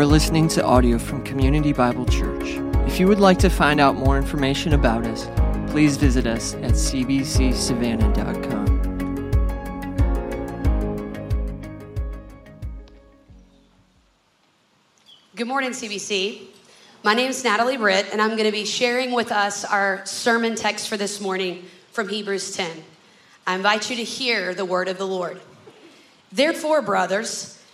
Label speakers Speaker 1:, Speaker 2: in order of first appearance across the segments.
Speaker 1: are listening to audio from Community Bible Church. If you would like to find out more information about us, please visit us at cbcsavannah.com.
Speaker 2: Good morning, CBC. My name is Natalie Britt, and I'm going to be sharing with us our sermon text for this morning from Hebrews 10. I invite you to hear the word of the Lord. Therefore, brothers,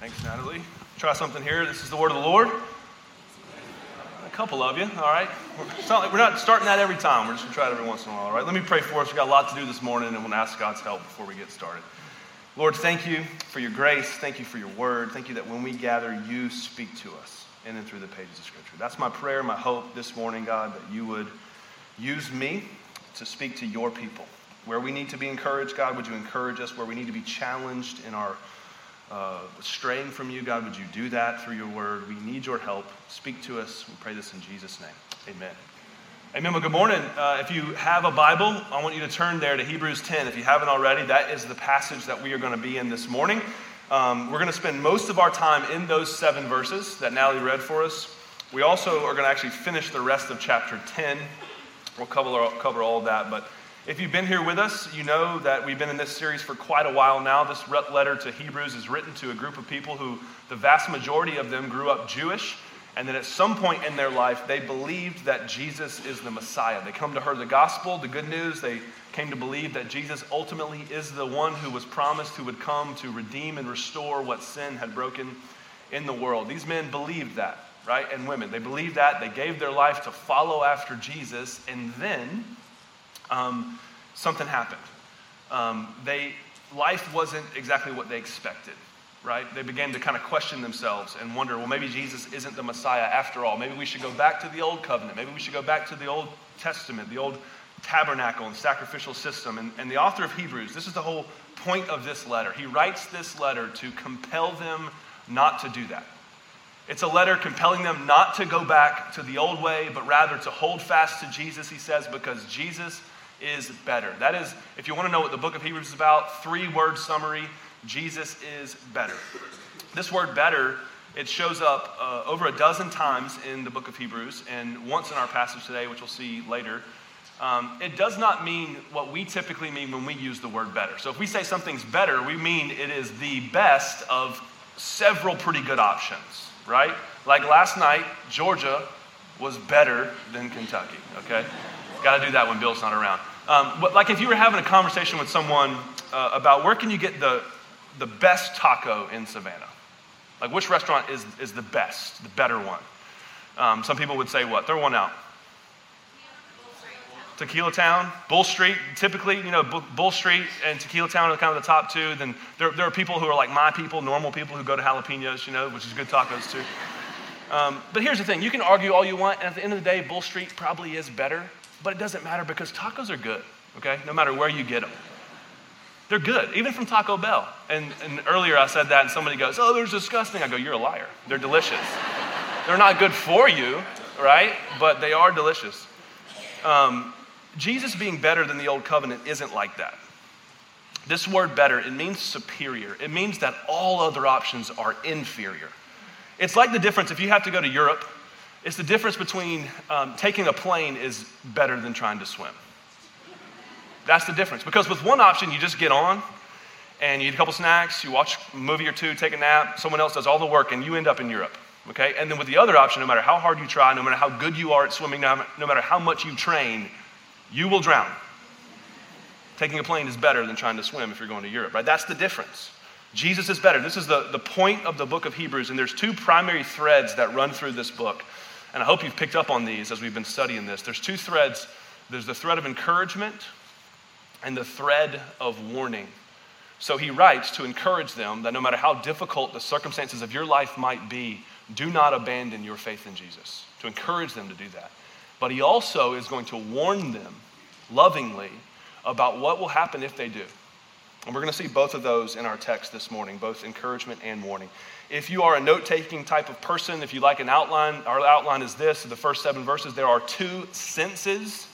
Speaker 3: Thanks, Natalie. Try something here. This is the word of the Lord. A couple of you, all right? It's not like we're not starting that every time. We're just going to try it every once in a while, all right? Let me pray for us. We've got a lot to do this morning, and we'll ask God's help before we get started. Lord, thank you for your grace. Thank you for your word. Thank you that when we gather, you speak to us in and through the pages of Scripture. That's my prayer, my hope this morning, God, that you would use me to speak to your people. Where we need to be encouraged, God, would you encourage us? Where we need to be challenged in our uh, straying from you, God, would you do that through your word? We need your help. Speak to us. We pray this in Jesus' name. Amen. Amen. Well, good morning. Uh, if you have a Bible, I want you to turn there to Hebrews 10. If you haven't already, that is the passage that we are going to be in this morning. Um, we're going to spend most of our time in those seven verses that Natalie read for us. We also are going to actually finish the rest of chapter 10. We'll cover, cover all of that, but if you've been here with us, you know that we've been in this series for quite a while now. This letter to Hebrews is written to a group of people who, the vast majority of them, grew up Jewish, and then at some point in their life, they believed that Jesus is the Messiah. They come to hear the gospel, the good news. They came to believe that Jesus ultimately is the one who was promised who would come to redeem and restore what sin had broken in the world. These men believed that, right? And women. They believed that. They gave their life to follow after Jesus, and then um, something happened. Um, they, life wasn't exactly what they expected, right? They began to kind of question themselves and wonder, well, maybe Jesus isn't the Messiah after all. Maybe we should go back to the old covenant. Maybe we should go back to the Old Testament, the old tabernacle and sacrificial system. And, and the author of Hebrews, this is the whole point of this letter. He writes this letter to compel them not to do that. It's a letter compelling them not to go back to the old way, but rather to hold fast to Jesus, he says, because Jesus is better. That is, if you want to know what the book of Hebrews is about, three word summary Jesus is better. This word better, it shows up uh, over a dozen times in the book of Hebrews, and once in our passage today, which we'll see later. Um, it does not mean what we typically mean when we use the word better. So if we say something's better, we mean it is the best of several pretty good options, right? Like last night, Georgia was better than Kentucky, okay? Got to do that when Bill's not around. Um, like if you were having a conversation with someone uh, about where can you get the, the best taco in Savannah? Like which restaurant is, is the best, the better one? Um, some people would say what? Throw one out. Tequila Town, Bull Street, typically, you know, Bull Street and Tequila Town are kind of the top two. Then there, there are people who are like my people, normal people who go to jalapenos, you know, which is good tacos too. Um, but here's the thing you can argue all you want, and at the end of the day, Bull Street probably is better. But it doesn't matter because tacos are good, okay? No matter where you get them. They're good, even from Taco Bell. And, and earlier I said that, and somebody goes, Oh, they're disgusting. I go, You're a liar. They're delicious. they're not good for you, right? But they are delicious. Um, Jesus being better than the old covenant isn't like that. This word better, it means superior. It means that all other options are inferior. It's like the difference if you have to go to Europe it's the difference between um, taking a plane is better than trying to swim. That's the difference. Because with one option, you just get on and you eat a couple snacks, you watch a movie or two, take a nap, someone else does all the work, and you end up in Europe. Okay? And then with the other option, no matter how hard you try, no matter how good you are at swimming, no matter how much you train, you will drown. Taking a plane is better than trying to swim if you're going to Europe, right? That's the difference. Jesus is better. This is the, the point of the book of Hebrews, and there's two primary threads that run through this book. And I hope you've picked up on these as we've been studying this. There's two threads there's the thread of encouragement and the thread of warning. So he writes to encourage them that no matter how difficult the circumstances of your life might be, do not abandon your faith in Jesus, to encourage them to do that. But he also is going to warn them lovingly about what will happen if they do. And we're going to see both of those in our text this morning, both encouragement and warning. If you are a note taking type of person, if you like an outline, our outline is this the first seven verses. There are two sinces,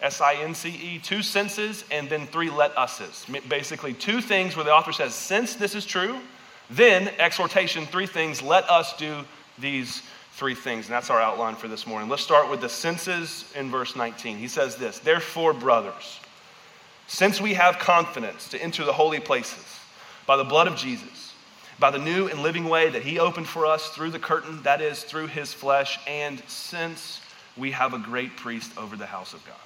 Speaker 3: S I N C E, two sinces, and then three let us's. Basically, two things where the author says, since this is true, then exhortation, three things, let us do these three things. And that's our outline for this morning. Let's start with the sinces in verse 19. He says this Therefore, brothers, since we have confidence to enter the holy places by the blood of Jesus, by the new and living way that he opened for us through the curtain, that is, through his flesh, and since we have a great priest over the house of God.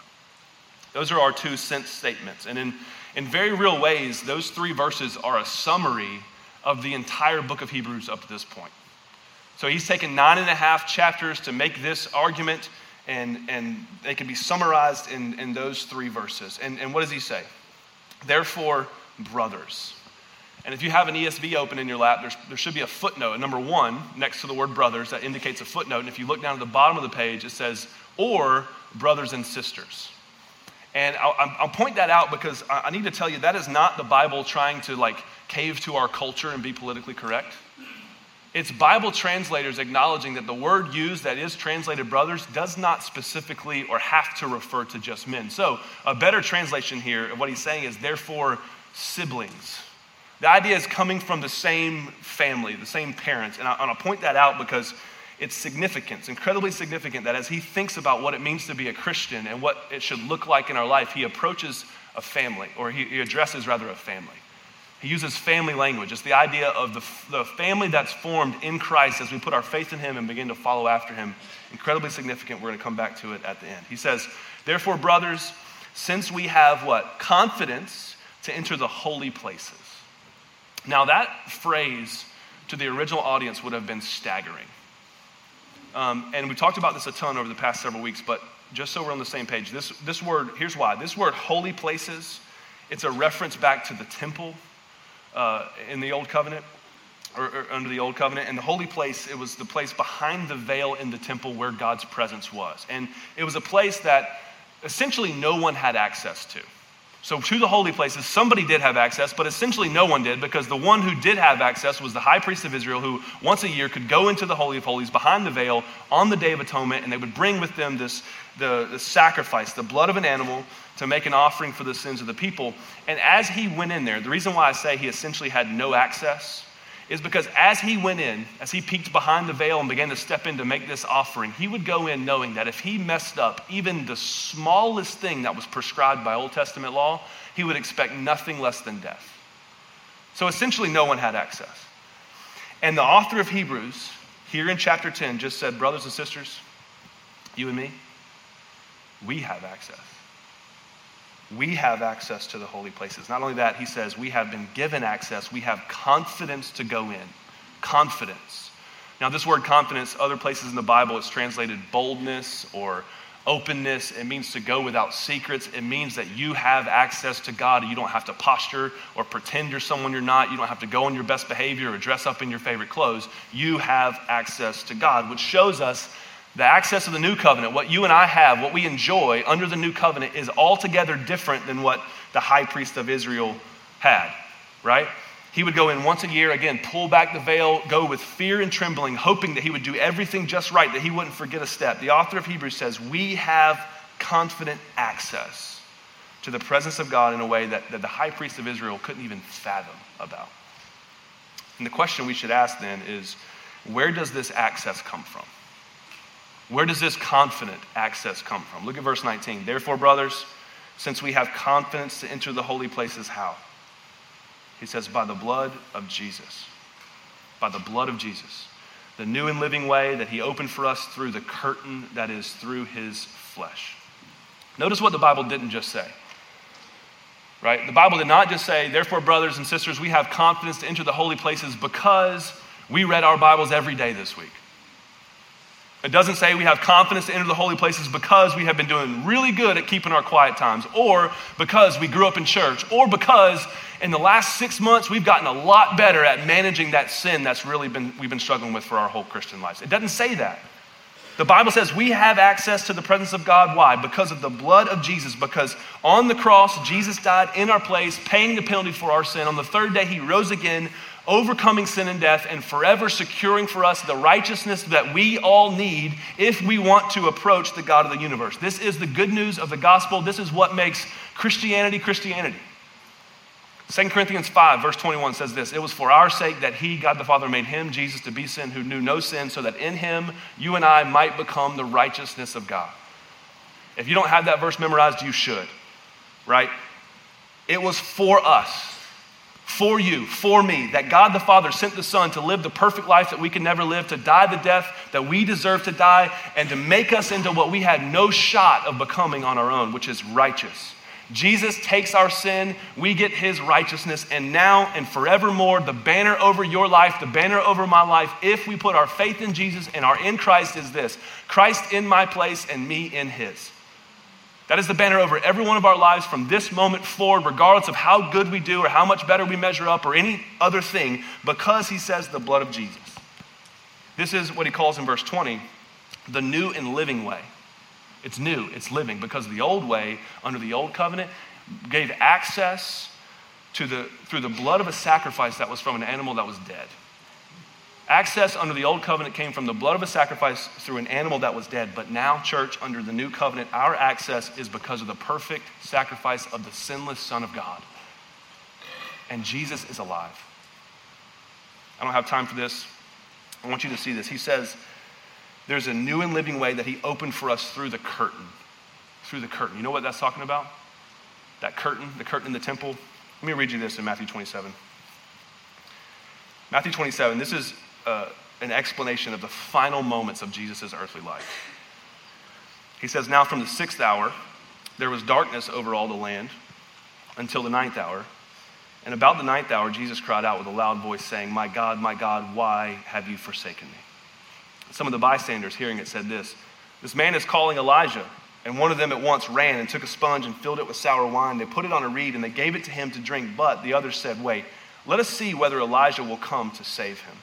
Speaker 3: Those are our two sense statements. And in, in very real ways, those three verses are a summary of the entire book of Hebrews up to this point. So he's taken nine and a half chapters to make this argument and, and they can be summarized in, in those three verses. And, and what does he say? Therefore, brothers. And if you have an ESV open in your lap, there should be a footnote, number one, next to the word brothers, that indicates a footnote. And if you look down at the bottom of the page, it says, or brothers and sisters. And I'll, I'll point that out because I need to tell you that is not the Bible trying to like cave to our culture and be politically correct. It's Bible translators acknowledging that the word used that is translated brothers does not specifically or have to refer to just men. So, a better translation here of what he's saying is therefore siblings. The idea is coming from the same family, the same parents. And, I, will point that out because it's significant. It's incredibly significant that as he thinks about what it means to be a Christian and what it should look like in our life, he approaches a family, or he, he addresses rather a family. He uses family language. It's the idea of the, the family that's formed in Christ as we put our faith in Him and begin to follow after Him. Incredibly significant. We're going to come back to it at the end. He says, Therefore, brothers, since we have what? Confidence to enter the holy places. Now, that phrase to the original audience would have been staggering. Um, and we talked about this a ton over the past several weeks, but just so we're on the same page, this, this word, here's why. This word, holy places, it's a reference back to the temple uh, in the Old Covenant, or, or, under the Old Covenant. And the holy place, it was the place behind the veil in the temple where God's presence was. And it was a place that essentially no one had access to. So, to the holy places, somebody did have access, but essentially no one did because the one who did have access was the high priest of Israel, who once a year could go into the Holy of Holies behind the veil on the Day of Atonement, and they would bring with them this the, the sacrifice, the blood of an animal, to make an offering for the sins of the people. And as he went in there, the reason why I say he essentially had no access is because as he went in, as he peeked behind the veil and began to step in to make this offering, he would go in knowing that if he messed up even the smallest thing that was prescribed by Old Testament law, he would expect nothing less than death. So essentially, no one had access. And the author of Hebrews, here in chapter 10, just said, Brothers and sisters, you and me, we have access. We have access to the holy places. Not only that, he says, we have been given access. We have confidence to go in. Confidence. Now, this word confidence, other places in the Bible, it's translated boldness or openness. It means to go without secrets. It means that you have access to God. You don't have to posture or pretend you're someone you're not. You don't have to go in your best behavior or dress up in your favorite clothes. You have access to God, which shows us the access of the new covenant, what you and I have, what we enjoy under the new covenant, is altogether different than what the high priest of Israel had, right? He would go in once a year, again, pull back the veil, go with fear and trembling, hoping that he would do everything just right, that he wouldn't forget a step. The author of Hebrews says, We have confident access to the presence of God in a way that, that the high priest of Israel couldn't even fathom about. And the question we should ask then is where does this access come from? Where does this confident access come from? Look at verse 19. Therefore, brothers, since we have confidence to enter the holy places, how? He says, by the blood of Jesus. By the blood of Jesus. The new and living way that he opened for us through the curtain that is through his flesh. Notice what the Bible didn't just say. Right? The Bible did not just say, therefore, brothers and sisters, we have confidence to enter the holy places because we read our Bibles every day this week. It doesn't say we have confidence to enter the holy places because we have been doing really good at keeping our quiet times, or because we grew up in church, or because in the last six months we've gotten a lot better at managing that sin that's really been we've been struggling with for our whole Christian lives. It doesn't say that. The Bible says we have access to the presence of God. Why? Because of the blood of Jesus. Because on the cross, Jesus died in our place, paying the penalty for our sin. On the third day, he rose again, overcoming sin and death, and forever securing for us the righteousness that we all need if we want to approach the God of the universe. This is the good news of the gospel. This is what makes Christianity Christianity. 2 Corinthians 5, verse 21 says this It was for our sake that He, God the Father, made Him, Jesus, to be sin who knew no sin, so that in Him you and I might become the righteousness of God. If you don't have that verse memorized, you should, right? It was for us, for you, for me, that God the Father sent the Son to live the perfect life that we could never live, to die the death that we deserve to die, and to make us into what we had no shot of becoming on our own, which is righteous. Jesus takes our sin, we get his righteousness, and now and forevermore, the banner over your life, the banner over my life, if we put our faith in Jesus and are in Christ, is this Christ in my place and me in his. That is the banner over every one of our lives from this moment forward, regardless of how good we do or how much better we measure up or any other thing, because he says the blood of Jesus. This is what he calls in verse 20 the new and living way. It's new, it's living, because the old way, under the old covenant, gave access to the, through the blood of a sacrifice that was from an animal that was dead. Access under the old covenant came from the blood of a sacrifice through an animal that was dead. But now, church, under the new covenant, our access is because of the perfect sacrifice of the sinless Son of God. And Jesus is alive. I don't have time for this. I want you to see this. He says, there's a new and living way that he opened for us through the curtain. Through the curtain. You know what that's talking about? That curtain, the curtain in the temple. Let me read you this in Matthew 27. Matthew 27, this is uh, an explanation of the final moments of Jesus' earthly life. He says, Now from the sixth hour, there was darkness over all the land until the ninth hour. And about the ninth hour, Jesus cried out with a loud voice, saying, My God, my God, why have you forsaken me? Some of the bystanders hearing it said this This man is calling Elijah. And one of them at once ran and took a sponge and filled it with sour wine. They put it on a reed and they gave it to him to drink. But the others said, Wait, let us see whether Elijah will come to save him.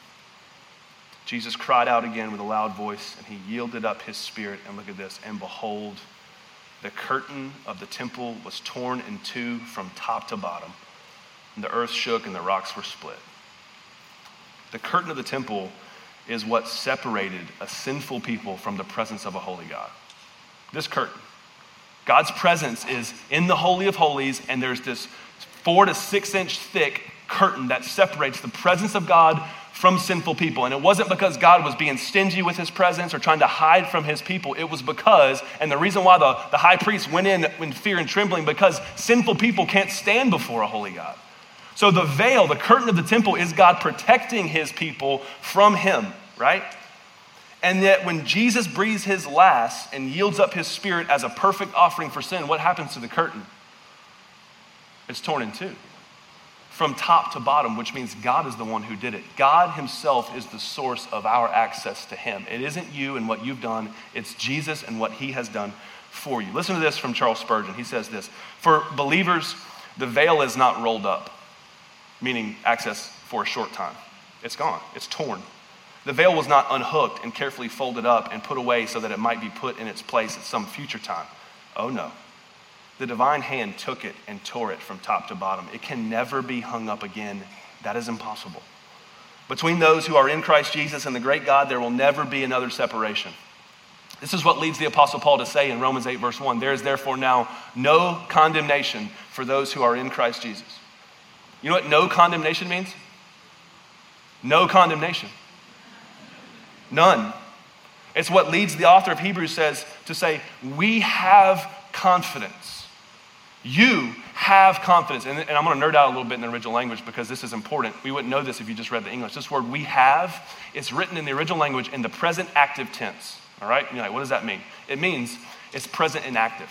Speaker 3: Jesus cried out again with a loud voice and he yielded up his spirit. And look at this. And behold, the curtain of the temple was torn in two from top to bottom. And the earth shook and the rocks were split. The curtain of the temple is what separated a sinful people from the presence of a holy God. This curtain. God's presence is in the Holy of Holies, and there's this four to six inch thick curtain that separates the presence of God from sinful people. And it wasn't because God was being stingy with his presence or trying to hide from his people. It was because, and the reason why the, the high priest went in in fear and trembling, because sinful people can't stand before a holy God. So the veil, the curtain of the temple, is God protecting his people from him, right? And yet, when Jesus breathes his last and yields up his spirit as a perfect offering for sin, what happens to the curtain? It's torn in two from top to bottom, which means God is the one who did it. God Himself is the source of our access to Him. It isn't you and what you've done, it's Jesus and what He has done for you. Listen to this from Charles Spurgeon. He says this For believers, the veil is not rolled up meaning access for a short time. It's gone, it's torn. The veil was not unhooked and carefully folded up and put away so that it might be put in its place at some future time. Oh no. The divine hand took it and tore it from top to bottom. It can never be hung up again. That is impossible. Between those who are in Christ Jesus and the great God, there will never be another separation. This is what leads the Apostle Paul to say in Romans 8, verse 1 There is therefore now no condemnation for those who are in Christ Jesus. You know what no condemnation means? No condemnation. None. It's what leads the author of Hebrews says to say, we have confidence. You have confidence. And, and I'm going to nerd out a little bit in the original language because this is important. We wouldn't know this if you just read the English. This word we have, it's written in the original language in the present active tense. All right? You're like, what does that mean? It means it's present and active.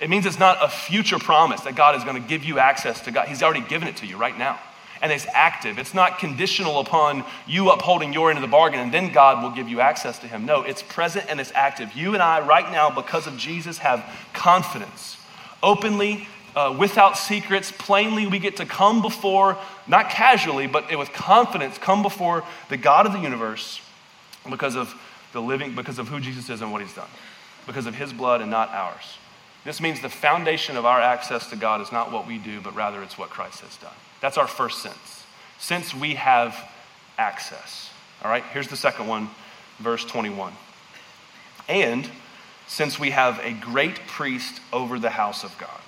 Speaker 3: It means it's not a future promise that God is going to give you access to God. He's already given it to you right now. And it's active. It's not conditional upon you upholding your end of the bargain and then God will give you access to Him. No, it's present and it's active. You and I, right now, because of Jesus, have confidence. Openly, uh, without secrets, plainly, we get to come before, not casually, but with confidence, come before the God of the universe because of the living, because of who Jesus is and what He's done, because of His blood and not ours. This means the foundation of our access to God is not what we do, but rather it's what Christ has done. That's our first sense. Since we have access. All right, here's the second one, verse 21. And since we have a great priest over the house of God.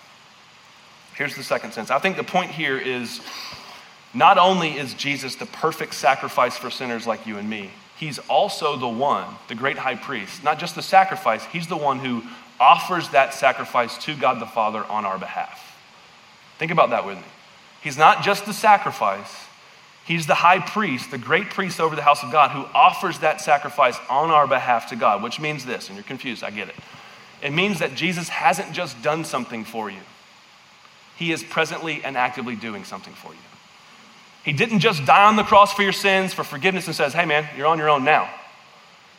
Speaker 3: Here's the second sense. I think the point here is not only is Jesus the perfect sacrifice for sinners like you and me, he's also the one, the great high priest, not just the sacrifice, he's the one who offers that sacrifice to God the Father on our behalf. Think about that with me. He's not just the sacrifice, he's the high priest, the great priest over the house of God, who offers that sacrifice on our behalf to God, which means this, and you're confused, I get it. It means that Jesus hasn't just done something for you, he is presently and actively doing something for you. He didn't just die on the cross for your sins, for forgiveness, and says, hey man, you're on your own now.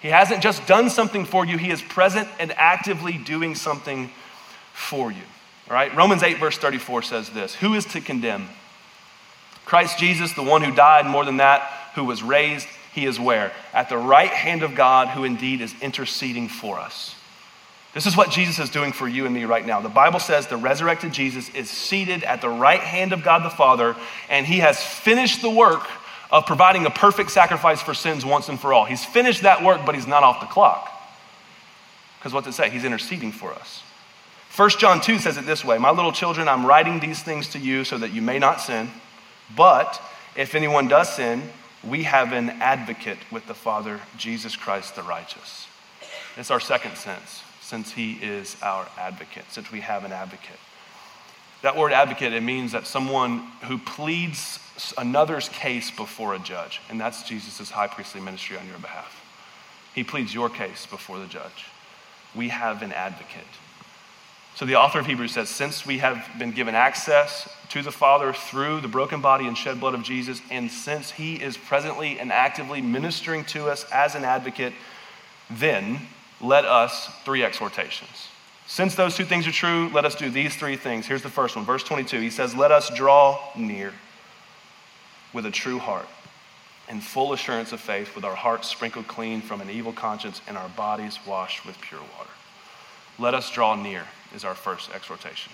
Speaker 3: He hasn't just done something for you, he is present and actively doing something for you. All right? Romans 8, verse 34 says this Who is to condemn? Christ Jesus, the one who died, more than that, who was raised, he is where? At the right hand of God, who indeed is interceding for us. This is what Jesus is doing for you and me right now. The Bible says the resurrected Jesus is seated at the right hand of God the Father, and he has finished the work of providing a perfect sacrifice for sins once and for all. He's finished that work, but he's not off the clock. Because what's it say? He's interceding for us. 1 John 2 says it this way My little children, I'm writing these things to you so that you may not sin. But if anyone does sin, we have an advocate with the Father, Jesus Christ the righteous. It's our second sense, since he is our advocate, since we have an advocate. That word advocate, it means that someone who pleads another's case before a judge, and that's Jesus' high priestly ministry on your behalf. He pleads your case before the judge. We have an advocate. So the author of Hebrews says, since we have been given access to the Father through the broken body and shed blood of Jesus, and since he is presently and actively ministering to us as an advocate, then let us, three exhortations. Since those two things are true, let us do these three things. Here's the first one, verse 22. He says, Let us draw near with a true heart and full assurance of faith, with our hearts sprinkled clean from an evil conscience and our bodies washed with pure water. Let us draw near is our first exhortation.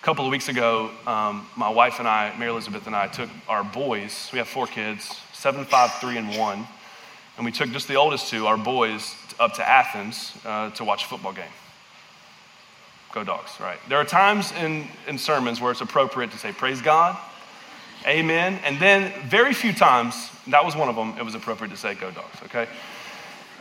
Speaker 3: A couple of weeks ago, um, my wife and I, Mary Elizabeth and I, took our boys, we have four kids, seven, five, three, and one, and we took just the oldest two, our boys, up to Athens uh, to watch a football game. Go dogs, right? There are times in, in sermons where it's appropriate to say, Praise God, Amen, and then very few times, that was one of them, it was appropriate to say, Go dogs, okay?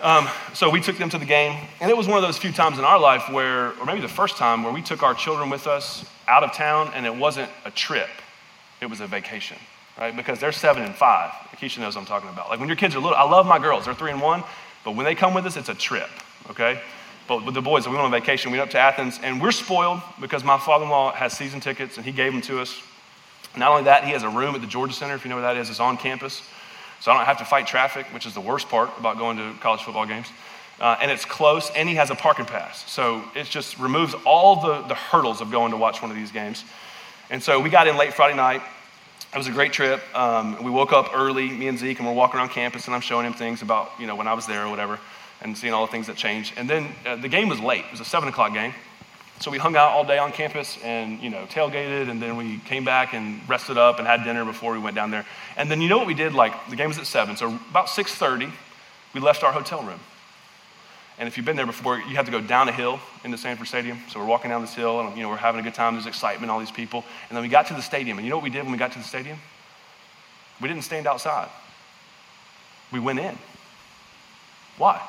Speaker 3: Um, so we took them to the game, and it was one of those few times in our life where, or maybe the first time, where we took our children with us out of town, and it wasn't a trip, it was a vacation, right? Because they're seven and five. Keisha knows what I'm talking about. Like when your kids are little, I love my girls, they're three and one, but when they come with us, it's a trip, okay? But with the boys, we went on vacation, we went up to Athens, and we're spoiled because my father in law has season tickets, and he gave them to us. Not only that, he has a room at the Georgia Center, if you know where that is, it's on campus. So I don't have to fight traffic, which is the worst part about going to college football games. Uh, and it's close, and he has a parking pass. So it just removes all the, the hurdles of going to watch one of these games. And so we got in late Friday night. It was a great trip. Um, we woke up early, me and Zeke, and we're walking around campus, and I'm showing him things about, you know, when I was there or whatever, and seeing all the things that changed. And then uh, the game was late. It was a 7 o'clock game. So we hung out all day on campus and, you know, tailgated, and then we came back and rested up and had dinner before we went down there. And then you know what we did? Like, the game was at 7, so about 6.30, we left our hotel room. And if you've been there before, you have to go down a hill in the Sanford Stadium. So we're walking down this hill, and, you know, we're having a good time. There's excitement, all these people. And then we got to the stadium, and you know what we did when we got to the stadium? We didn't stand outside. We went in. Why?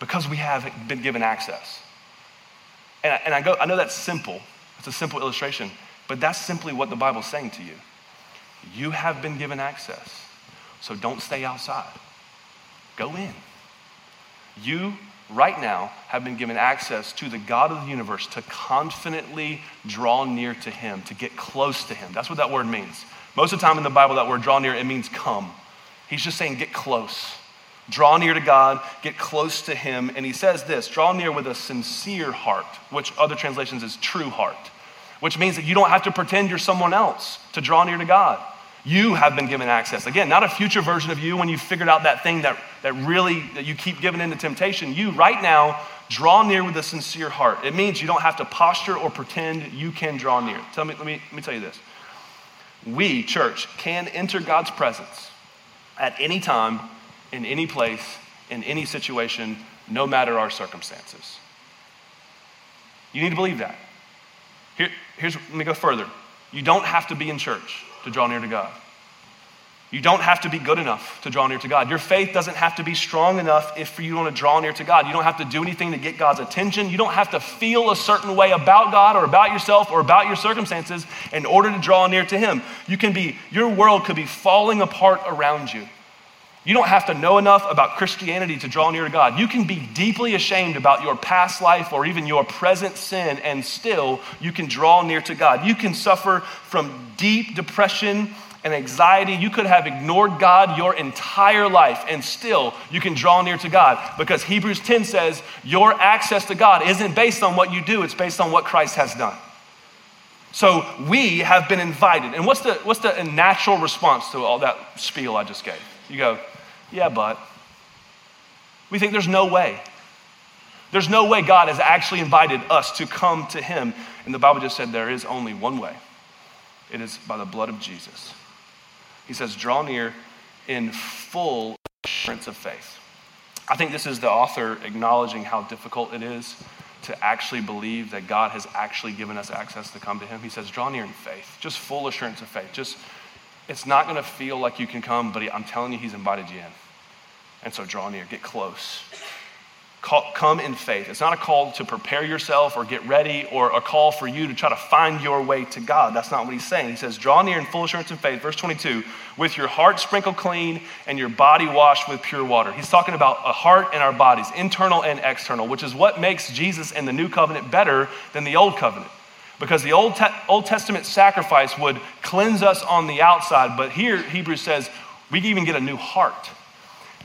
Speaker 3: Because we have been given access. And I, and I go, I know that's simple. It's a simple illustration, but that's simply what the Bible's saying to you. You have been given access, so don't stay outside. Go in. You, right now, have been given access to the God of the universe to confidently draw near to Him, to get close to Him. That's what that word means. Most of the time in the Bible, that word draw near, it means come. He's just saying get close. Draw near to God, get close to Him. And He says this draw near with a sincere heart, which other translations is true heart, which means that you don't have to pretend you're someone else to draw near to God. You have been given access. Again, not a future version of you when you figured out that thing that, that really that you keep giving into temptation. You right now draw near with a sincere heart. It means you don't have to posture or pretend you can draw near. Tell me, let me, let me tell you this. We, church, can enter God's presence at any time, in any place, in any situation, no matter our circumstances. You need to believe that. Here, here's, let me go further. You don't have to be in church to draw near to God. You don't have to be good enough to draw near to God. Your faith doesn't have to be strong enough if you want to draw near to God. You don't have to do anything to get God's attention. You don't have to feel a certain way about God or about yourself or about your circumstances in order to draw near to Him. You can be, your world could be falling apart around you. You don't have to know enough about Christianity to draw near to God. You can be deeply ashamed about your past life or even your present sin, and still you can draw near to God. You can suffer from deep depression and anxiety. You could have ignored God your entire life, and still you can draw near to God because Hebrews 10 says your access to God isn't based on what you do, it's based on what Christ has done. So we have been invited. And what's the, what's the natural response to all that spiel I just gave? You go, yeah, but. We think there's no way. There's no way God has actually invited us to come to Him. And the Bible just said there is only one way it is by the blood of Jesus. He says, draw near in full assurance of faith. I think this is the author acknowledging how difficult it is to actually believe that God has actually given us access to come to Him. He says, draw near in faith, just full assurance of faith. Just, it's not going to feel like you can come, but I'm telling you, He's invited you in. And so draw near, get close. Call, come in faith. It's not a call to prepare yourself or get ready or a call for you to try to find your way to God. That's not what he's saying. He says, Draw near in full assurance and faith. Verse 22, with your heart sprinkled clean and your body washed with pure water. He's talking about a heart and our bodies, internal and external, which is what makes Jesus and the new covenant better than the old covenant. Because the Old, Te- old Testament sacrifice would cleanse us on the outside, but here Hebrews says we even get a new heart.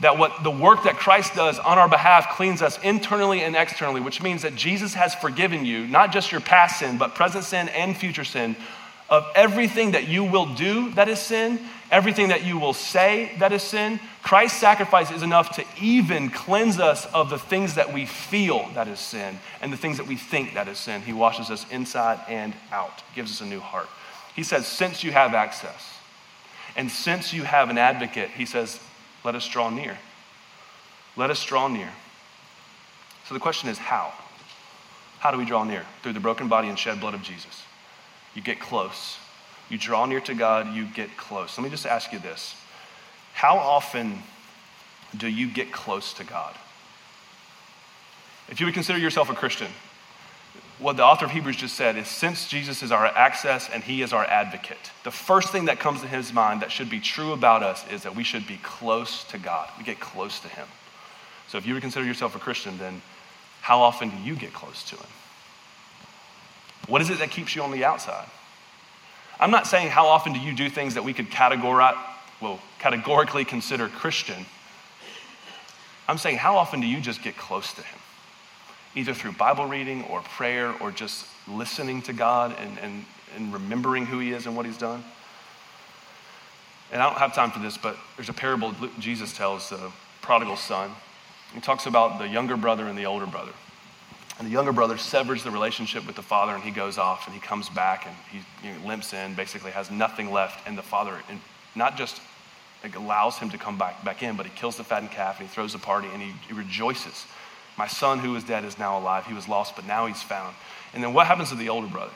Speaker 3: That what the work that Christ does on our behalf cleans us internally and externally, which means that Jesus has forgiven you, not just your past sin, but present sin and future sin, of everything that you will do that is sin, everything that you will say that is sin. Christ's sacrifice is enough to even cleanse us of the things that we feel that is sin and the things that we think that is sin. He washes us inside and out, gives us a new heart. He says, since you have access, and since you have an advocate, he says, let us draw near. Let us draw near. So the question is how? How do we draw near? Through the broken body and shed blood of Jesus. You get close. You draw near to God, you get close. Let me just ask you this How often do you get close to God? If you would consider yourself a Christian, what the author of Hebrews just said is since Jesus is our access and he is our advocate, the first thing that comes to his mind that should be true about us is that we should be close to God. We get close to him. So if you would consider yourself a Christian, then how often do you get close to him? What is it that keeps you on the outside? I'm not saying how often do you do things that we could categorize, well, categorically consider Christian. I'm saying how often do you just get close to him? either through Bible reading or prayer or just listening to God and, and, and remembering who He is and what He's done. And I don't have time for this, but there's a parable Jesus tells the prodigal son. He talks about the younger brother and the older brother. And the younger brother severs the relationship with the father and he goes off and he comes back and he you know, limps in, basically has nothing left. And the father, not just like, allows him to come back, back in, but he kills the fattened calf and he throws a party and he, he rejoices my son who was dead is now alive. He was lost, but now he's found. And then what happens to the older brother?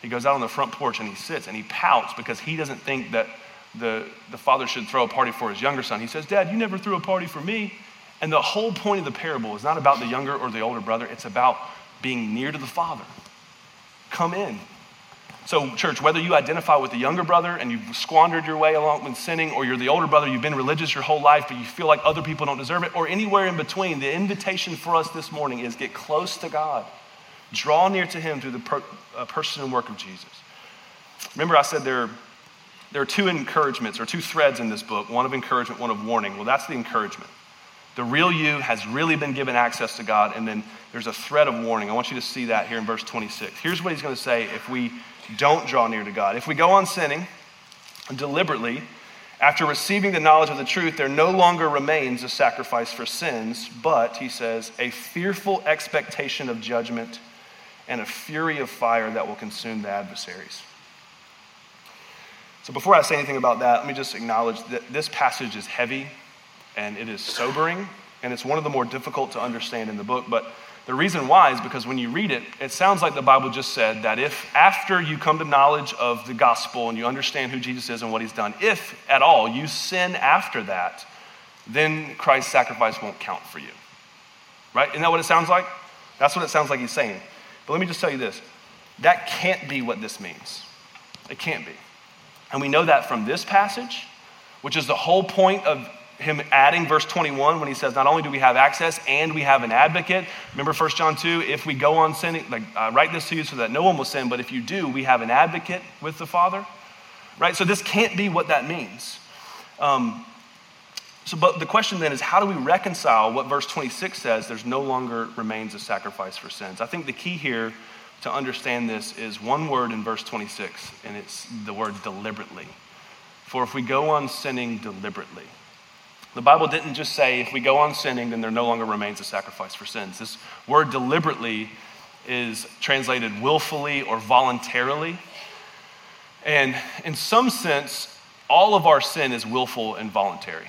Speaker 3: He goes out on the front porch and he sits and he pouts because he doesn't think that the, the father should throw a party for his younger son. He says, Dad, you never threw a party for me. And the whole point of the parable is not about the younger or the older brother, it's about being near to the Father. Come in. So, church, whether you identify with the younger brother and you've squandered your way along with sinning, or you're the older brother, you've been religious your whole life, but you feel like other people don't deserve it, or anywhere in between, the invitation for us this morning is get close to God. Draw near to Him through the per, uh, person and work of Jesus. Remember, I said there, there are two encouragements or two threads in this book one of encouragement, one of warning. Well, that's the encouragement. The real you has really been given access to God, and then there's a threat of warning. I want you to see that here in verse 26. Here's what he's going to say if we don't draw near to God. If we go on sinning deliberately, after receiving the knowledge of the truth, there no longer remains a sacrifice for sins, but, he says, a fearful expectation of judgment and a fury of fire that will consume the adversaries. So, before I say anything about that, let me just acknowledge that this passage is heavy and it is sobering, and it's one of the more difficult to understand in the book. But the reason why is because when you read it, it sounds like the Bible just said that if after you come to knowledge of the gospel and you understand who Jesus is and what he's done, if at all you sin after that, then Christ's sacrifice won't count for you. Right? Isn't that what it sounds like? That's what it sounds like he's saying. But let me just tell you this that can't be what this means. It can't be. And we know that from this passage, which is the whole point of him adding verse 21 when he says, Not only do we have access and we have an advocate. Remember 1 John 2, if we go on sinning, like, I write this to you so that no one will sin, but if you do, we have an advocate with the Father. Right? So this can't be what that means. Um, so, but the question then is, how do we reconcile what verse 26 says? There's no longer remains a sacrifice for sins. I think the key here to understand this is one word in verse 26, and it's the word deliberately. For if we go on sinning deliberately, the Bible didn't just say if we go on sinning, then there no longer remains a sacrifice for sins. This word deliberately is translated willfully or voluntarily. And in some sense, all of our sin is willful and voluntary.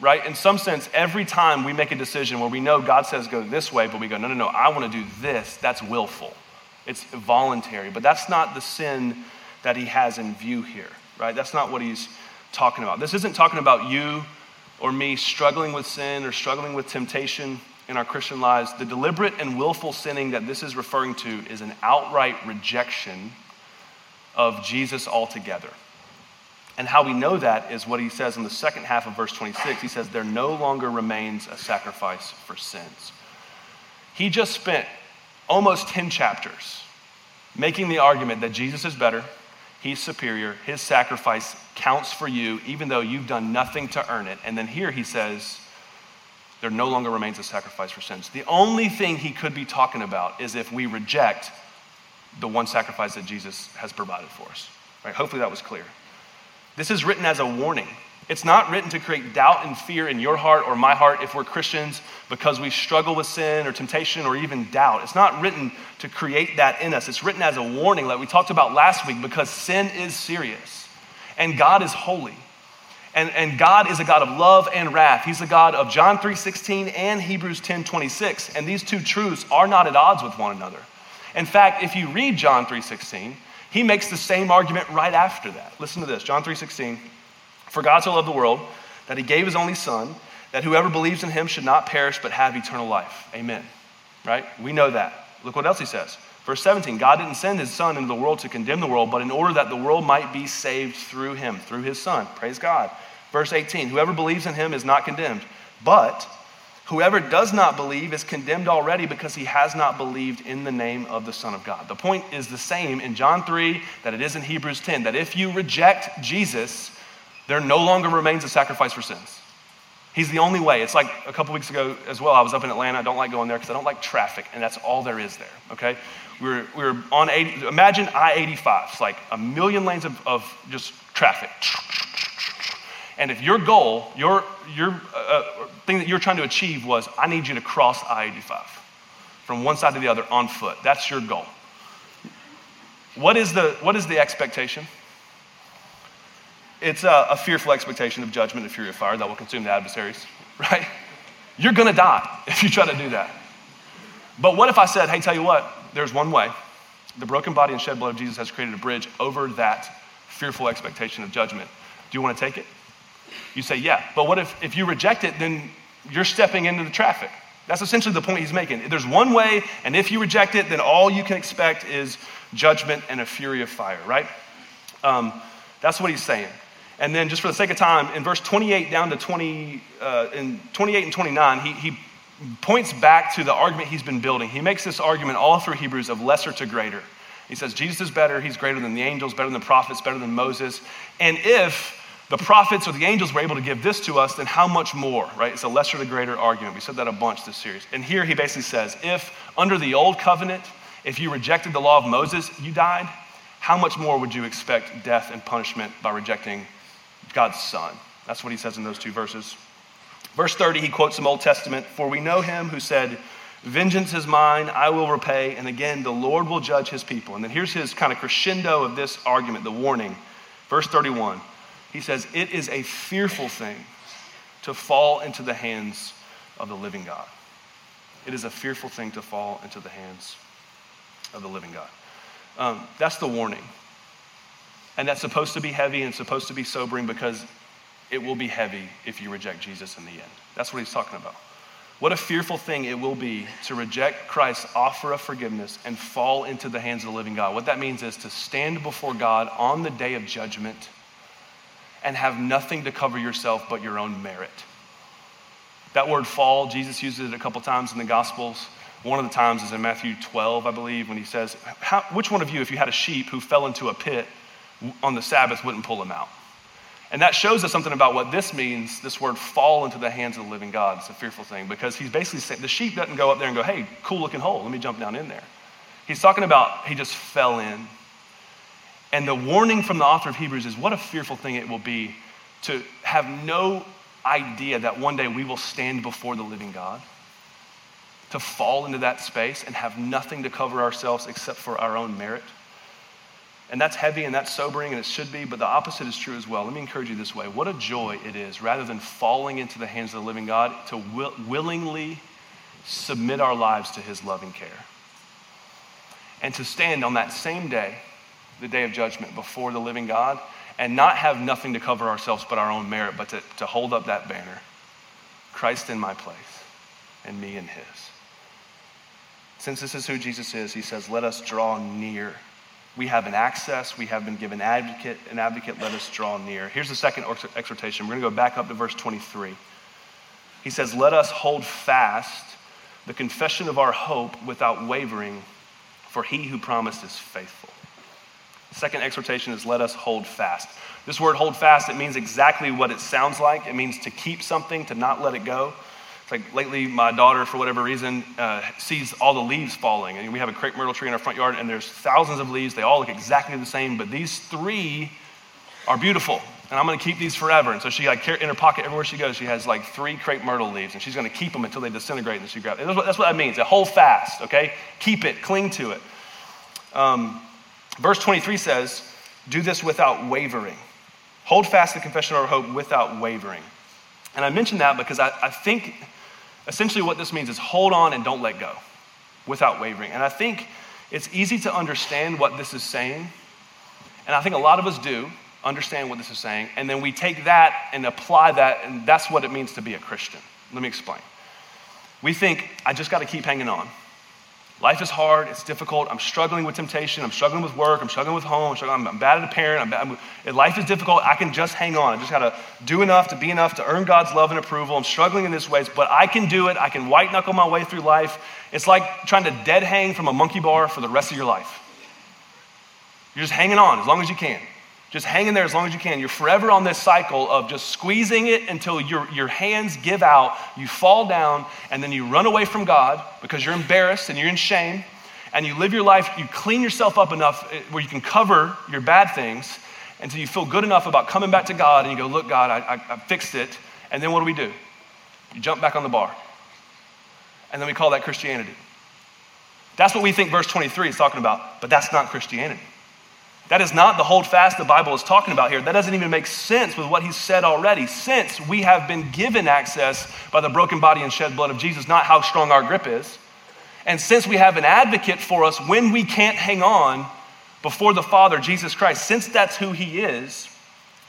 Speaker 3: Right? In some sense, every time we make a decision where we know God says go this way, but we go, no, no, no, I want to do this, that's willful. It's voluntary. But that's not the sin that he has in view here, right? That's not what he's talking about. This isn't talking about you or me struggling with sin or struggling with temptation in our Christian lives, the deliberate and willful sinning that this is referring to is an outright rejection of Jesus altogether. And how we know that is what he says in the second half of verse 26. He says, There no longer remains a sacrifice for sins. He just spent almost 10 chapters making the argument that Jesus is better, He's superior. His sacrifice counts for you, even though you've done nothing to earn it. And then here he says, there no longer remains a sacrifice for sins. The only thing he could be talking about is if we reject the one sacrifice that Jesus has provided for us. Right? Hopefully that was clear. This is written as a warning. It's not written to create doubt and fear in your heart or my heart if we're Christians because we struggle with sin or temptation or even doubt. It's not written to create that in us. It's written as a warning, like we talked about last week, because sin is serious and God is holy. And, and God is a God of love and wrath. He's a God of John 3:16 and Hebrews 10:26. And these two truths are not at odds with one another. In fact, if you read John 3:16, he makes the same argument right after that. Listen to this. John 3:16. For God so loved the world that he gave his only son, that whoever believes in him should not perish but have eternal life. Amen. Right? We know that. Look what else he says. Verse 17 God didn't send his son into the world to condemn the world, but in order that the world might be saved through him, through his son. Praise God. Verse 18 Whoever believes in him is not condemned, but whoever does not believe is condemned already because he has not believed in the name of the Son of God. The point is the same in John 3 that it is in Hebrews 10 that if you reject Jesus, there no longer remains a sacrifice for sins. He's the only way. It's like a couple weeks ago as well. I was up in Atlanta. I don't like going there because I don't like traffic, and that's all there is there, okay? We were, we were on 80, imagine I 85. It's like a million lanes of, of just traffic. And if your goal, your, your uh, uh thing that you're trying to achieve was, I need you to cross I 85 from one side to the other on foot, that's your goal. What is the, what is the expectation? It's a, a fearful expectation of judgment and fury of fire that will consume the adversaries, right? You're gonna die if you try to do that. But what if I said, hey, tell you what, there's one way. The broken body and shed blood of Jesus has created a bridge over that fearful expectation of judgment. Do you want to take it? You say, yeah. But what if, if you reject it, then you're stepping into the traffic. That's essentially the point he's making. There's one way, and if you reject it, then all you can expect is judgment and a fury of fire, right? Um, that's what he's saying. And then, just for the sake of time, in verse 28 down to 20, uh, in 28 and 29, he, he points back to the argument he's been building. He makes this argument all through Hebrews of lesser to greater. He says, Jesus is better, he's greater than the angels, better than the prophets, better than Moses. And if the prophets or the angels were able to give this to us, then how much more, right? It's a lesser to greater argument. We said that a bunch this series. And here he basically says if under the old covenant, if you rejected the law of Moses, you died, how much more would you expect death and punishment by rejecting God's Son? That's what he says in those two verses. Verse 30, he quotes some Old Testament For we know him who said, Vengeance is mine, I will repay. And again, the Lord will judge his people. And then here's his kind of crescendo of this argument, the warning. Verse 31. He says, It is a fearful thing to fall into the hands of the living God. It is a fearful thing to fall into the hands of the living God. Um, that's the warning. And that's supposed to be heavy and supposed to be sobering because it will be heavy if you reject Jesus in the end. That's what he's talking about. What a fearful thing it will be to reject Christ's offer of forgiveness and fall into the hands of the living God. What that means is to stand before God on the day of judgment and have nothing to cover yourself but your own merit. That word fall, Jesus uses it a couple times in the Gospels. One of the times is in Matthew 12, I believe, when he says, Which one of you, if you had a sheep who fell into a pit on the Sabbath, wouldn't pull him out? And that shows us something about what this means, this word fall into the hands of the living God. It's a fearful thing because he's basically saying the sheep doesn't go up there and go, hey, cool looking hole, let me jump down in there. He's talking about he just fell in and the warning from the author of Hebrews is what a fearful thing it will be to have no idea that one day we will stand before the living God, to fall into that space and have nothing to cover ourselves except for our own merit. And that's heavy and that's sobering and it should be, but the opposite is true as well. Let me encourage you this way. What a joy it is, rather than falling into the hands of the living God, to will, willingly submit our lives to his loving care. And to stand on that same day the day of judgment before the living God and not have nothing to cover ourselves but our own merit, but to, to hold up that banner Christ in my place and me in his. Since this is who Jesus is, he says, let us draw near. We have an access, we have been given advocate, an advocate, let us draw near. Here's the second exhortation. We're going to go back up to verse 23. He says, Let us hold fast the confession of our hope without wavering, for he who promised is faithful. Second exhortation is let us hold fast. This word hold fast, it means exactly what it sounds like. It means to keep something, to not let it go. Like lately, my daughter, for whatever reason, uh, sees all the leaves falling. And we have a crepe myrtle tree in our front yard, and there's thousands of leaves. They all look exactly the same, but these three are beautiful. And I'm going to keep these forever. And so she, like, in her pocket everywhere she goes, she has like three crepe myrtle leaves, and she's going to keep them until they disintegrate. And she grabs. That's what, that's what that means. hold fast. Okay, keep it, cling to it. Um, Verse 23 says, Do this without wavering. Hold fast the confession of our hope without wavering. And I mention that because I, I think essentially what this means is hold on and don't let go without wavering. And I think it's easy to understand what this is saying. And I think a lot of us do understand what this is saying. And then we take that and apply that, and that's what it means to be a Christian. Let me explain. We think, I just got to keep hanging on. Life is hard, it's difficult. I'm struggling with temptation, I'm struggling with work, I'm struggling with home, I'm, I'm, bad at a parent. I'm bad, I'm, life is difficult. I can just hang on. I just got to do enough to be enough to earn God's love and approval. I'm struggling in this ways, but I can do it. I can white knuckle my way through life. It's like trying to dead hang from a monkey bar for the rest of your life. You're just hanging on as long as you can. Just hang in there as long as you can. You're forever on this cycle of just squeezing it until your, your hands give out, you fall down, and then you run away from God because you're embarrassed and you're in shame. And you live your life, you clean yourself up enough eh, where you can cover your bad things until you feel good enough about coming back to God and you go, Look, God, I, I, I fixed it. And then what do we do? You jump back on the bar. And then we call that Christianity. That's what we think verse 23 is talking about, but that's not Christianity. That is not the hold fast the Bible is talking about here. That doesn't even make sense with what he's said already. Since we have been given access by the broken body and shed blood of Jesus, not how strong our grip is. And since we have an advocate for us when we can't hang on before the Father, Jesus Christ, since that's who he is,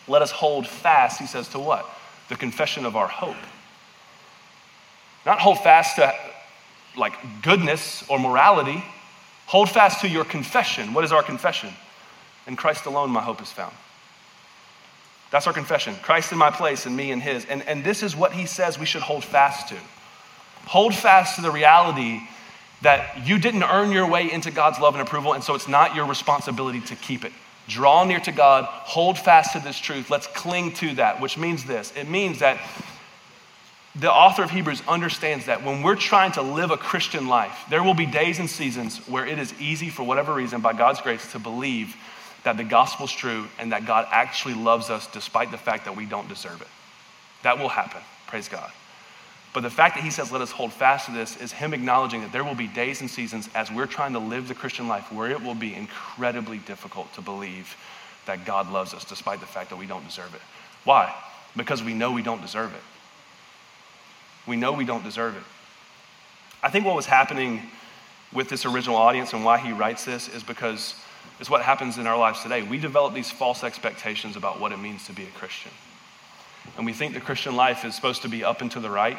Speaker 3: let us hold fast, he says, to what? The confession of our hope. Not hold fast to like goodness or morality. Hold fast to your confession. What is our confession? In Christ alone, my hope is found. That's our confession. Christ in my place and me in his. And, and this is what he says we should hold fast to. Hold fast to the reality that you didn't earn your way into God's love and approval, and so it's not your responsibility to keep it. Draw near to God, hold fast to this truth. Let's cling to that, which means this it means that the author of Hebrews understands that when we're trying to live a Christian life, there will be days and seasons where it is easy, for whatever reason, by God's grace, to believe that the gospel's true and that God actually loves us despite the fact that we don't deserve it. That will happen, praise God. But the fact that he says, let us hold fast to this, is him acknowledging that there will be days and seasons as we're trying to live the Christian life where it will be incredibly difficult to believe that God loves us despite the fact that we don't deserve it. Why? Because we know we don't deserve it. We know we don't deserve it. I think what was happening with this original audience and why he writes this is because it's what happens in our lives today. We develop these false expectations about what it means to be a Christian. And we think the Christian life is supposed to be up and to the right,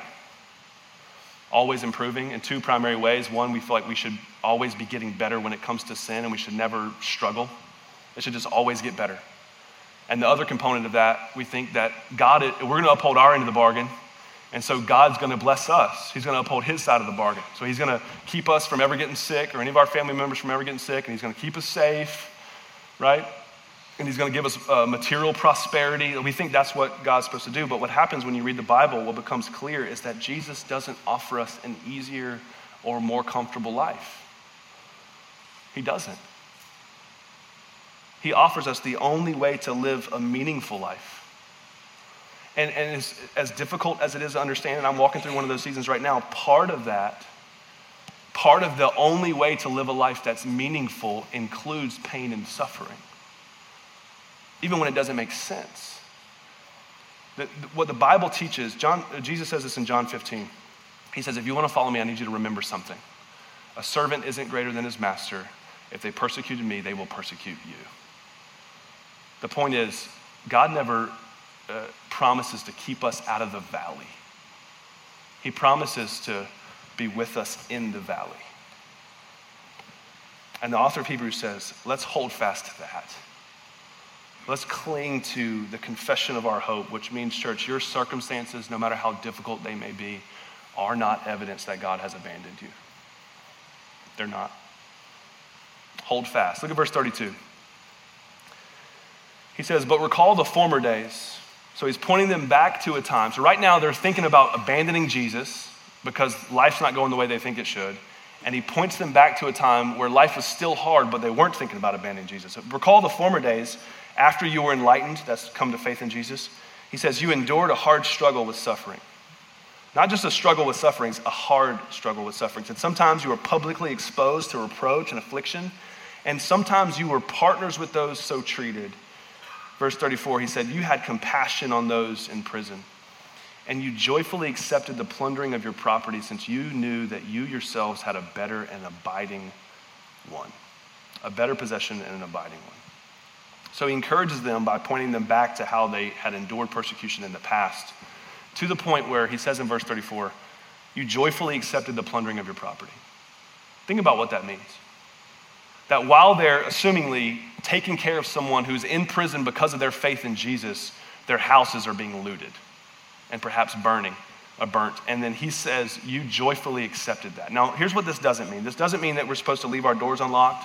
Speaker 3: always improving in two primary ways. One, we feel like we should always be getting better when it comes to sin and we should never struggle. It should just always get better. And the other component of that, we think that God, we're going to uphold our end of the bargain. And so God's going to bless us. He's going to uphold his side of the bargain. So he's going to keep us from ever getting sick or any of our family members from ever getting sick. And he's going to keep us safe, right? and he's going to give us uh, material prosperity. We think that's what God's supposed to do. But what happens when you read the Bible, what becomes clear is that Jesus doesn't offer us an easier or more comfortable life. He doesn't. He offers us the only way to live a meaningful life. And, and as, as difficult as it is to understand, and I'm walking through one of those seasons right now, part of that, part of the only way to live a life that's meaningful includes pain and suffering even when it doesn't make sense. The, what the Bible teaches, John, Jesus says this in John 15. He says, If you want to follow me, I need you to remember something. A servant isn't greater than his master. If they persecuted me, they will persecute you. The point is, God never uh, promises to keep us out of the valley, He promises to be with us in the valley. And the author of Hebrews says, let's hold fast to that. Let's cling to the confession of our hope, which means, church, your circumstances, no matter how difficult they may be, are not evidence that God has abandoned you. They're not. Hold fast. Look at verse 32. He says, But recall the former days. So he's pointing them back to a time. So right now they're thinking about abandoning Jesus because life's not going the way they think it should. And he points them back to a time where life was still hard, but they weren't thinking about abandoning Jesus. So recall the former days after you were enlightened, that's come to faith in Jesus, he says, You endured a hard struggle with suffering. Not just a struggle with sufferings, a hard struggle with sufferings. And sometimes you were publicly exposed to reproach and affliction, and sometimes you were partners with those so treated. Verse 34, he said, You had compassion on those in prison, and you joyfully accepted the plundering of your property since you knew that you yourselves had a better and abiding one, a better possession and an abiding one. So he encourages them by pointing them back to how they had endured persecution in the past, to the point where he says in verse 34, You joyfully accepted the plundering of your property. Think about what that means. That while they're assumingly taking care of someone who's in prison because of their faith in Jesus, their houses are being looted and perhaps burning, or burnt. And then he says, You joyfully accepted that. Now, here's what this doesn't mean this doesn't mean that we're supposed to leave our doors unlocked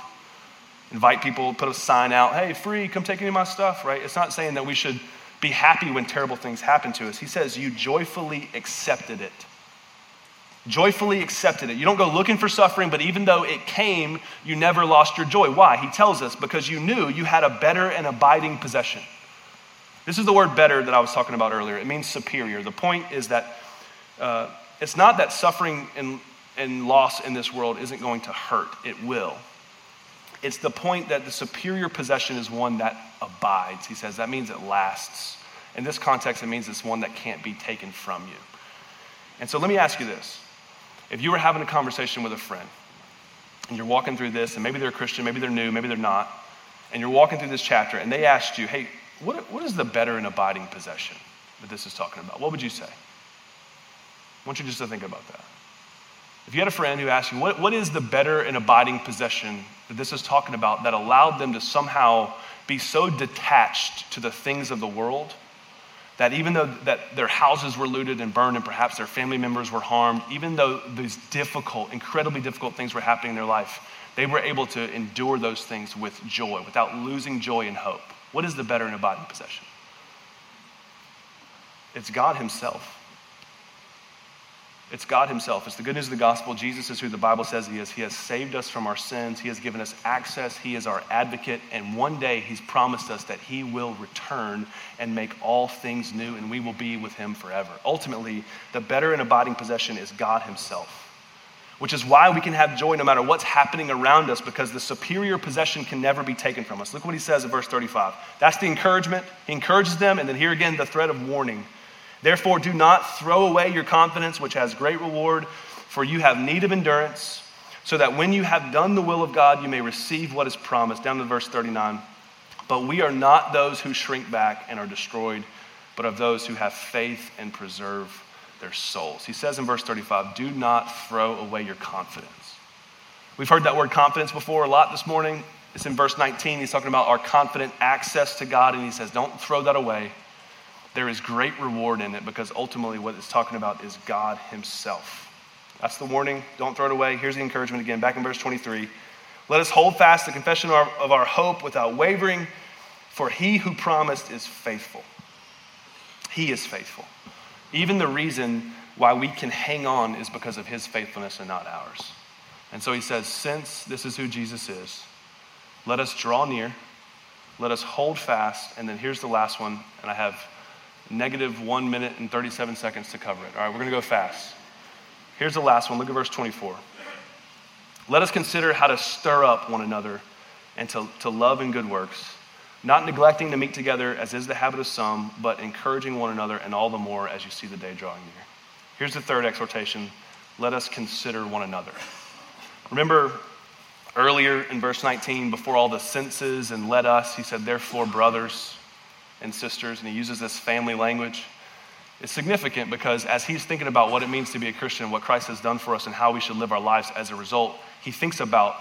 Speaker 3: invite people, put a sign out, hey, free, come take any of my stuff, right? It's not saying that we should be happy when terrible things happen to us. He says, you joyfully accepted it. Joyfully accepted it. You don't go looking for suffering, but even though it came, you never lost your joy. Why? He tells us because you knew you had a better and abiding possession. This is the word better that I was talking about earlier. It means superior. The point is that uh, it's not that suffering and, and loss in this world isn't going to hurt, it will. It's the point that the superior possession is one that abides. He says that means it lasts. In this context, it means it's one that can't be taken from you. And so let me ask you this. If you were having a conversation with a friend, and you're walking through this, and maybe they're a Christian, maybe they're new, maybe they're not, and you're walking through this chapter, and they asked you, hey, what, what is the better and abiding possession that this is talking about? What would you say? I want you just to think about that. If you had a friend who asked you, what, what is the better and abiding possession that this is talking about that allowed them to somehow be so detached to the things of the world that even though that their houses were looted and burned and perhaps their family members were harmed, even though these difficult, incredibly difficult things were happening in their life, they were able to endure those things with joy, without losing joy and hope. What is the better and abiding possession? It's God Himself. It's God Himself. It's the good news of the gospel. Jesus is who the Bible says He is. He has saved us from our sins. He has given us access. He is our advocate. And one day He's promised us that He will return and make all things new, and we will be with Him forever. Ultimately, the better and abiding possession is God Himself which is why we can have joy no matter what's happening around us because the superior possession can never be taken from us. Look what he says in verse 35. That's the encouragement. He encourages them, and then here again, the threat of warning. Therefore, do not throw away your confidence, which has great reward, for you have need of endurance, so that when you have done the will of God, you may receive what is promised. Down to verse 39. But we are not those who shrink back and are destroyed, but of those who have faith and preserve their souls. He says in verse 35, do not throw away your confidence. We've heard that word confidence before a lot this morning. It's in verse 19. He's talking about our confident access to God, and he says, don't throw that away. There is great reward in it because ultimately what it's talking about is God Himself. That's the warning. Don't throw it away. Here's the encouragement again, back in verse 23. Let us hold fast the confession of our, of our hope without wavering, for He who promised is faithful. He is faithful. Even the reason why we can hang on is because of his faithfulness and not ours. And so he says, since this is who Jesus is, let us draw near, let us hold fast, and then here's the last one, and I have negative one minute and 37 seconds to cover it. All right, we're going to go fast. Here's the last one. Look at verse 24. Let us consider how to stir up one another and to, to love and good works not neglecting to meet together as is the habit of some, but encouraging one another, and all the more as you see the day drawing near. Here's the third exhortation let us consider one another. Remember earlier in verse 19, before all the sinces and let us, he said, therefore, brothers and sisters, and he uses this family language. It's significant because as he's thinking about what it means to be a Christian, what Christ has done for us, and how we should live our lives as a result, he thinks about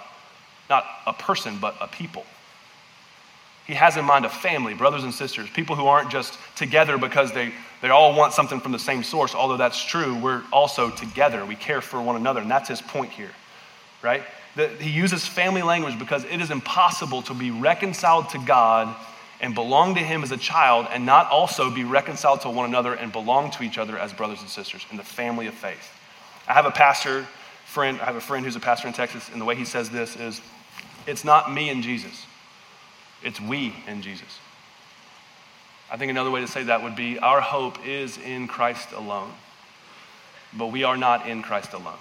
Speaker 3: not a person, but a people. He has in mind a family, brothers and sisters, people who aren't just together because they, they all want something from the same source. Although that's true, we're also together. We care for one another, and that's his point here, right? That he uses family language because it is impossible to be reconciled to God and belong to him as a child and not also be reconciled to one another and belong to each other as brothers and sisters in the family of faith. I have a pastor friend, I have a friend who's a pastor in Texas, and the way he says this is it's not me and Jesus. It's we and Jesus. I think another way to say that would be our hope is in Christ alone, but we are not in Christ alone.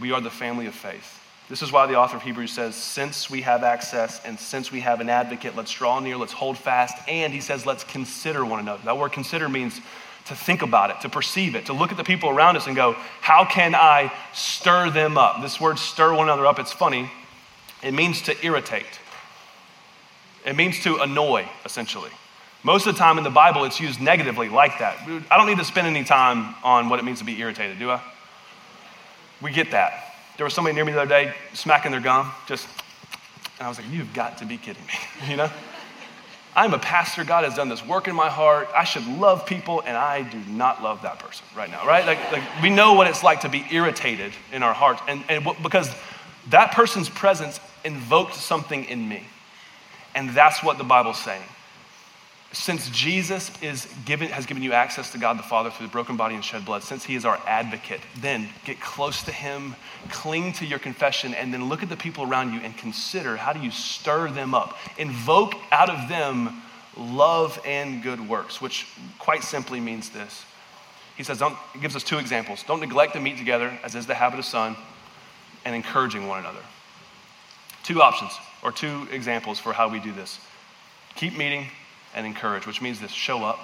Speaker 3: We are the family of faith. This is why the author of Hebrews says, since we have access and since we have an advocate, let's draw near, let's hold fast, and he says, let's consider one another. That word consider means to think about it, to perceive it, to look at the people around us and go, how can I stir them up? This word stir one another up, it's funny. It means to irritate. It means to annoy, essentially. Most of the time in the Bible, it's used negatively like that. I don't need to spend any time on what it means to be irritated, do I? We get that. There was somebody near me the other day smacking their gum, just, and I was like, you've got to be kidding me, you know? I'm a pastor. God has done this work in my heart. I should love people, and I do not love that person right now, right? Like, like we know what it's like to be irritated in our hearts, and, and because that person's presence invoked something in me. And that's what the Bible's saying. Since Jesus is given, has given you access to God the Father through the broken body and shed blood, since he is our advocate, then get close to him, cling to your confession, and then look at the people around you and consider how do you stir them up? Invoke out of them love and good works, which quite simply means this. He says, don't, he gives us two examples. Don't neglect to meet together, as is the habit of some, and encouraging one another. Two options or two examples for how we do this. Keep meeting and encourage, which means this show up.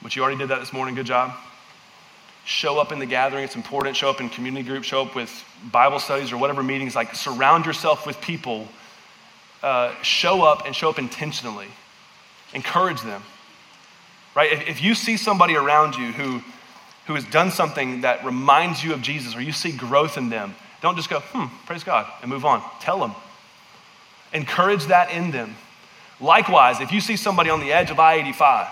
Speaker 3: Which you already did that this morning, good job. Show up in the gathering, it's important. Show up in community groups, show up with Bible studies or whatever meetings. Like surround yourself with people. Uh, show up and show up intentionally. Encourage them. Right? If, if you see somebody around you who who has done something that reminds you of Jesus or you see growth in them, don't just go, hmm, praise God, and move on. Tell them. Encourage that in them. Likewise, if you see somebody on the edge of I 85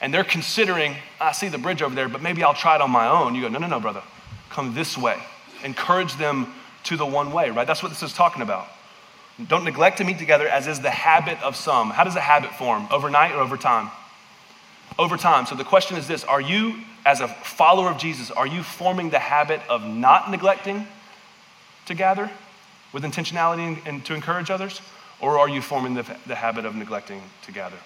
Speaker 3: and they're considering, I see the bridge over there, but maybe I'll try it on my own, you go, no, no, no, brother, come this way. Encourage them to the one way, right? That's what this is talking about. Don't neglect to meet together, as is the habit of some. How does a habit form? Overnight or over time? Over time. So the question is this Are you, as a follower of Jesus, are you forming the habit of not neglecting to gather with intentionality and, to encourage others? Or are you forming the, the habit of neglecting to gather?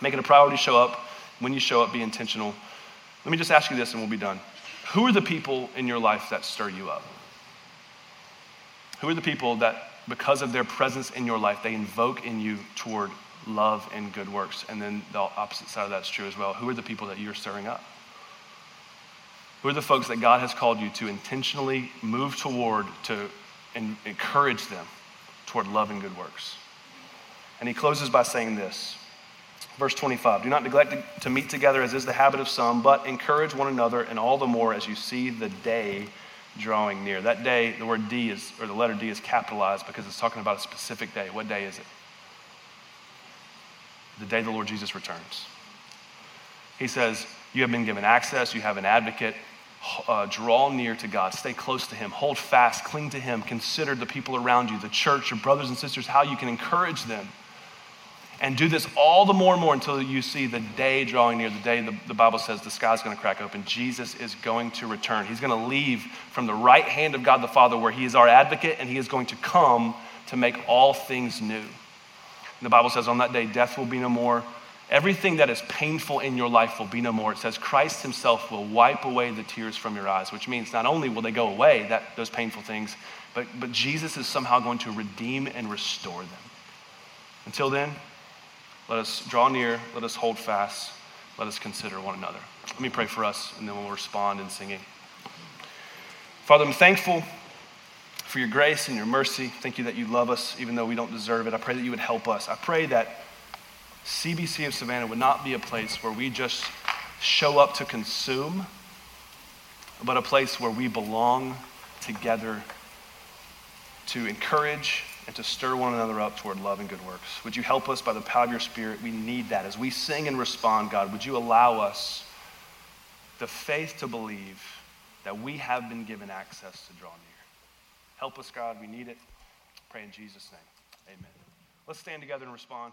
Speaker 3: Make it a priority show up. When you show up, be intentional. Let me just ask you this and we'll be done. Who are the people in your life that stir you up? Who are the people that, because of their presence in your life, they invoke in you toward love and good works? And then the opposite side of that's true as well. Who are the people that you're stirring up? Who are the folks that God has called you to intentionally move toward to encourage them toward love and good works? And he closes by saying this. Verse 25 Do not neglect to meet together as is the habit of some, but encourage one another, and all the more as you see the day drawing near. That day, the word D is, or the letter D is capitalized because it's talking about a specific day. What day is it? The day the Lord Jesus returns. He says, You have been given access, you have an advocate. Uh, draw near to God, stay close to Him, hold fast, cling to Him, consider the people around you, the church, your brothers and sisters, how you can encourage them and do this all the more and more until you see the day drawing near, the day the, the Bible says the sky's going to crack open. Jesus is going to return. He's going to leave from the right hand of God the Father, where He is our advocate, and He is going to come to make all things new. And the Bible says on that day, death will be no more. Everything that is painful in your life will be no more. It says Christ Himself will wipe away the tears from your eyes, which means not only will they go away, that, those painful things, but, but Jesus is somehow going to redeem and restore them. Until then, let us draw near. Let us hold fast. Let us consider one another. Let me pray for us, and then we'll respond in singing. Father, I'm thankful for your grace and your mercy. Thank you that you love us even though we don't deserve it. I pray that you would help us. I pray that CBC of Savannah would not be a place where we just show up to consume, but a place where we belong together to encourage and to stir one another up toward love and good works. Would you help us by the power of your Spirit? We need that. As we sing and respond, God, would you allow us the faith to believe that we have been given access to draw near? Help us, God. We need it. Pray in Jesus' name. Amen. Let's stand together and respond.